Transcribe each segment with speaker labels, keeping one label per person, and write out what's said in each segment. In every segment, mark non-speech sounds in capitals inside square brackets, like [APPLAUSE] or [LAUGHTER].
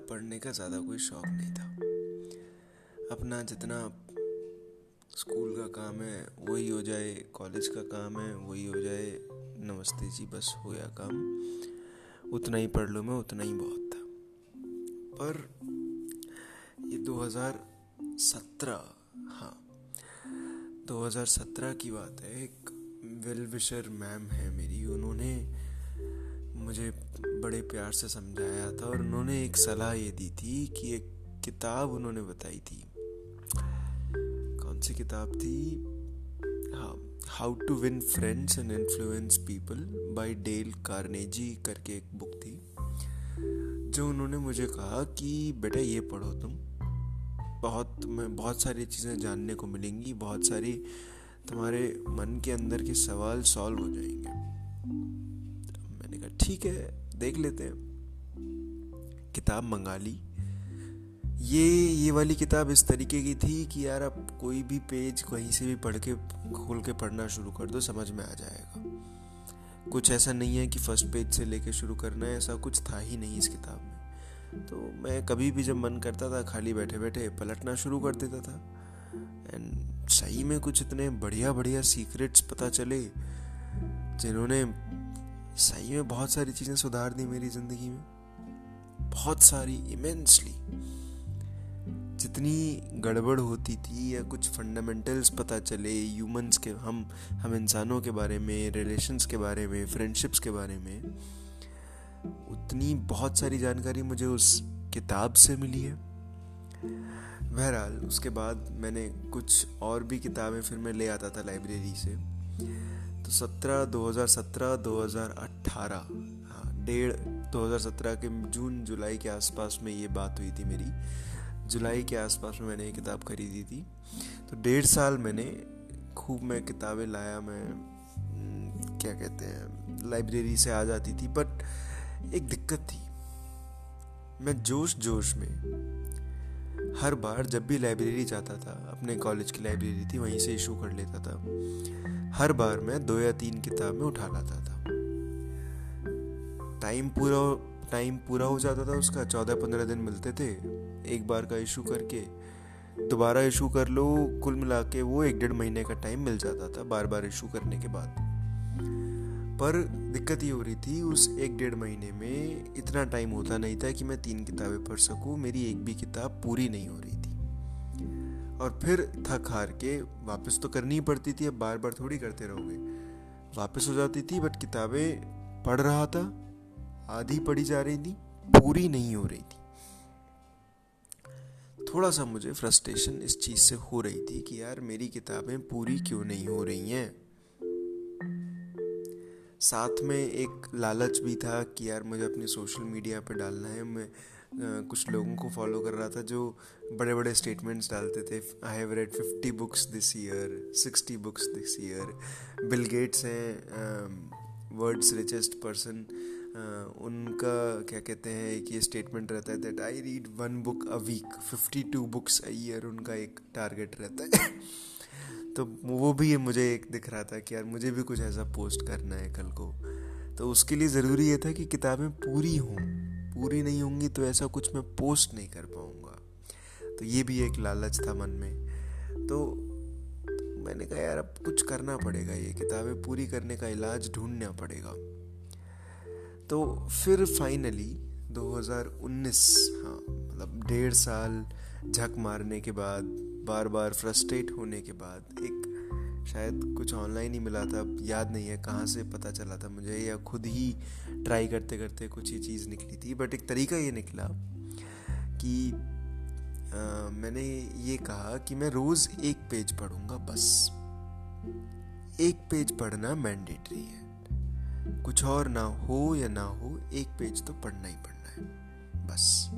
Speaker 1: पढ़ने का ज़्यादा कोई शौक नहीं था। अपना जितना स्कूल का काम है, वही हो जाए, कॉलेज का काम है, वही हो जाए, नमस्ते जी, बस हो या काम। उतना ही पढ़ लो मैं, उतना ही बहुत था। पर ये 2017 हाँ 2017 की बात है, एक वेल विशर मैम है मेरी, उन्होंने मुझे बड़े प्यार से समझाया था और उन्होंने एक सलाह ये दी थी कि एक किताब उन्होंने बताई थी। कौन सी किताब थी? हाँ how to win friends and influence people by Dale Carnegie करके एक बुक थी, जो उन्होंने मुझे कहा कि, बेटा, ये पढ़ो तुम। बहुत, मैं, बहुत सारी चीज़ें जानने को मिलेंगी, बहुत सारी तुम्हारे मन के अंदर के सवाल सॉल्व हो जाएँगे। ठीक है, देख लेते हैं। किताब मंगा ली। ये ये वाली किताब इस तरीके की थी कि यार अब कोई भी पेज कहीं से भी पढ़ के, खोल के पढ़ना शुरू कर दो, समझ में आ जाएगा। कुछ ऐसा नहीं है कि फ़र्स्ट पेज से लेके शुरू करना है, ऐसा कुछ था ही नहीं इस किताब में। तो मैं कभी भी जब मन करता था, खाली बैठे बैठे पलटना शुरू कर देता था। एंड सही में कुछ इतने बढ़िया बढ़िया सीक्रेट्स पता चले, जिन्होंने सही में बहुत सारी चीज़ें सुधार दी मेरी ज़िंदगी में। बहुत सारी इमेंसली जितनी गड़बड़ होती थी या कुछ फंडामेंटल्स पता चले ह्यूमंस के, हम हम इंसानों के बारे में रिलेशंस के बारे में फ्रेंडशिप्स के बारे में, उतनी बहुत सारी जानकारी मुझे उस किताब से मिली है। बहरहाल, उसके बाद मैंने कुछ और भी किताबें फिर मैं ले आता था लाइब्रेरी से। तो सत्रह, दो हज़ार सत्रह, दो हज़ार अट्ठारह हाँ डेढ़, दो हज़ार सत्रह के जून, जुलाई के आसपास में ये बात हुई थी मेरी। जुलाई के आसपास में मैंने ये किताब खरीदी थी। तो डेढ़ साल मैंने खूब मैं किताबें लाया, मैं क्या कहते हैं, लाइब्रेरी से आ जाती थी, बट एक दिक्कत थी। मैं जोश जोश में हर बार जब भी लाइब्रेरी जाता था, अपने कॉलेज की लाइब्रेरी थी, वहीं से इशू कर लेता था। हर बार मैं दो या तीन किताबें उठा लाता था। टाइम पूरा टाइम पूरा हो जाता था उसका। चौदह पंद्रह दिन मिलते थे, एक बार का इशू करके। दोबारा इशू कर लो, कुल मिला के वो एक डेढ़ महीने का टाइम मिल जाता था बार बार इशू करने के बाद। पर दिक्कत ये हो रही थी, उस एक डेढ़ महीने में इतना टाइम होता नहीं था कि मैं तीन किताबें पढ़ सकूँ, मेरी एक भी किताब पूरी नहीं हो रही थी और फिर थक हार के वापस तो करनी ही पड़ती थी, अब बार बार थोड़ी करते रहोगे। वापस हो जाती थी बट किताबें पढ़ रहा था, आधी पढ़ी जा रही थी, पूरी नहीं हो रही थी। थोड़ा सा मुझे फ्रस्ट्रेशन इस चीज़ से हो रही थी कि यार मेरी किताबें पूरी क्यों नहीं हो रही हैं? साथ में एक लालच भी था कि यार मुझे अपने सोशल मीडिया पर डालना है, मैं कुछ लोगों को फॉलो कर रहा था जो बड़े बड़े स्टेटमेंट्स डालते थे। I have read fifty books this year sixty books this year Bill Gates हैं वर्ड्स रिचेस्ट पर्सन उनका क्या कहते हैं कि ये स्टेटमेंट रहता है that I read one book a week fifty two books a year उनका एक टारगेट रहता है। [LAUGHS] तो वो भी मुझे एक दिख रहा था कि यार मुझे भी कुछ ऐसा पोस्ट करना है कल को। तो उसके लिए ज़रूरी ये था कि किताबें पूरी हों। पूरी नहीं होंगी तो ऐसा कुछ मैं पोस्ट नहीं कर पाऊँगा। तो ये भी एक लालच था मन में। तो मैंने कहा, यार, अब कुछ करना पड़ेगा, ये किताबें पूरी करने का इलाज ढूंढना पड़ेगा। तो फिर फाइनली 2019 हाँ मतलब डेढ़ साल झक मारने के बाद बार बार फ्रस्ट्रेट होने के बाद, एक शायद कुछ ऑनलाइन ही मिला था याद नहीं है कहाँ से पता चला था मुझे या खुद ही ट्राई करते करते कुछ ही चीज़ निकली थी। बट एक तरीका ये निकला कि आ, मैंने ये कहा कि मैं रोज़ एक पेज पढ़ूँगा बस। एक पेज पढ़ना मैंडेटरी है। कुछ और ना हो या ना हो एक पेज तो पढ़ना ही पढ़ना है बस।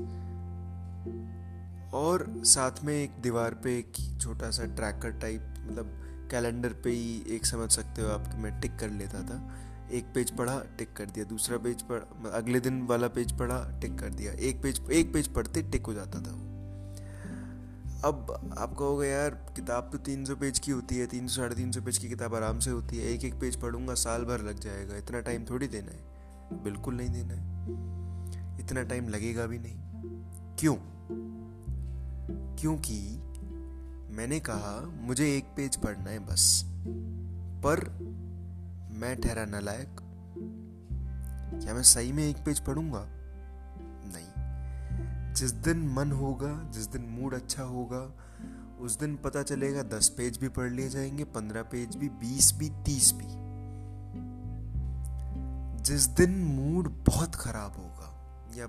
Speaker 1: और साथ में एक दीवार पे एक छोटा सा ट्रैकर टाइप मतलब कैलेंडर पे ही एक समझ सकते हो आप मैं टिक कर लेता था। एक पेज पढ़ा, टिक कर दिया। दूसरा पेज पढ़ा, अगले दिन वाला पेज पढ़ा, टिक कर दिया। एक पेज एक पेज पढ़ते टिक हो जाता था अब आप कहोगे, यार, किताब तो तीन सौ पेज की होती है, तीन सौ, साढ़े तीन सौ पेज की किताब आराम से होती है। एक एक पेज पढ़ूँगा, साल भर लग जाएगा। इतना टाइम थोड़ी देना है? बिल्कुल नहीं देना है। इतना टाइम लगेगा भी नहीं। क्यों? क्योंकि मैंने कहा, मुझे एक पेज पढ़ना है बस। पर मैं ठहरा नलायक। क्या मैं सही में एक पेज पढ़ूँगा? नहीं। जिस दिन मन होगा, जिस दिन मूड अच्छा होगा, उस दिन पता चलेगा दस पेज भी पढ़ लिए जाएँगे, पंद्रह पेज भी, बीस भी, तीस भी। जिस दिन मूड बहुत खराब होगा या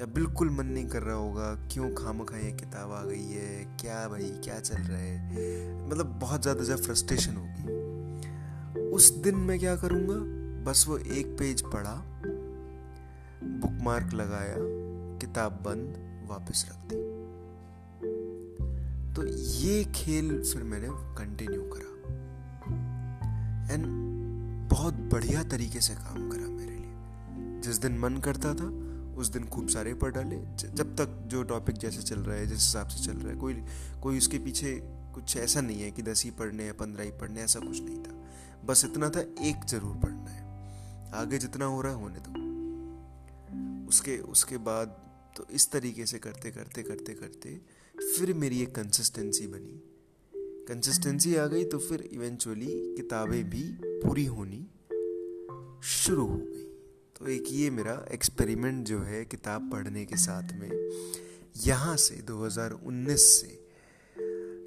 Speaker 1: या बिल्कुल मन नहीं कर रहा होगा, क्यों खाम खा ये किताब आ गई है, क्या भाई, क्या चल रहा है? मतलब बहुत ज़्यादा जब फ्रस्ट्रेशन होगी। उस दिन मैं क्या करूँगा? बस वो एक पेज पढ़ा बुक मार्क लगाया, किताब बंद, वापस रख दी। तो ये खेल फिर मैंने कंटिन्यू करा। एंड बहुत बढ़िया तरीके से काम करा मेरे लिए। जिस दिन मन करता था उस दिन खूब सारे पढ़ डाले। जब तक जो टॉपिक जैसे चल रहा है, जिस हिसाब से चल रहा है, कोई कोई उसके पीछे कुछ ऐसा नहीं है कि दस ही पढ़ने हैं पंद्रह ही पढ़ने, ऐसा कुछ नहीं था। बस इतना था, एक ज़रूर पढ़ना है। आगे जितना हो रहा है, होने दो। उसके उसके बाद तो इस तरीके से करते करते करते करते फिर मेरी एक कंसिस्टेंसी बनी। कंसिस्टेंसी आ गई तो फिर इवेंचुअली किताबें भी पूरी होनी शुरू हो गई। तो एक ये मेरा एक्सपेरिमेंट जो है किताब पढ़ने के साथ में। यहाँ से 2019 से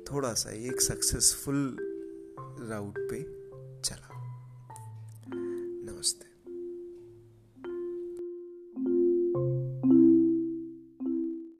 Speaker 1: थोड़ा सा एक सक्सेसफुल राउट पे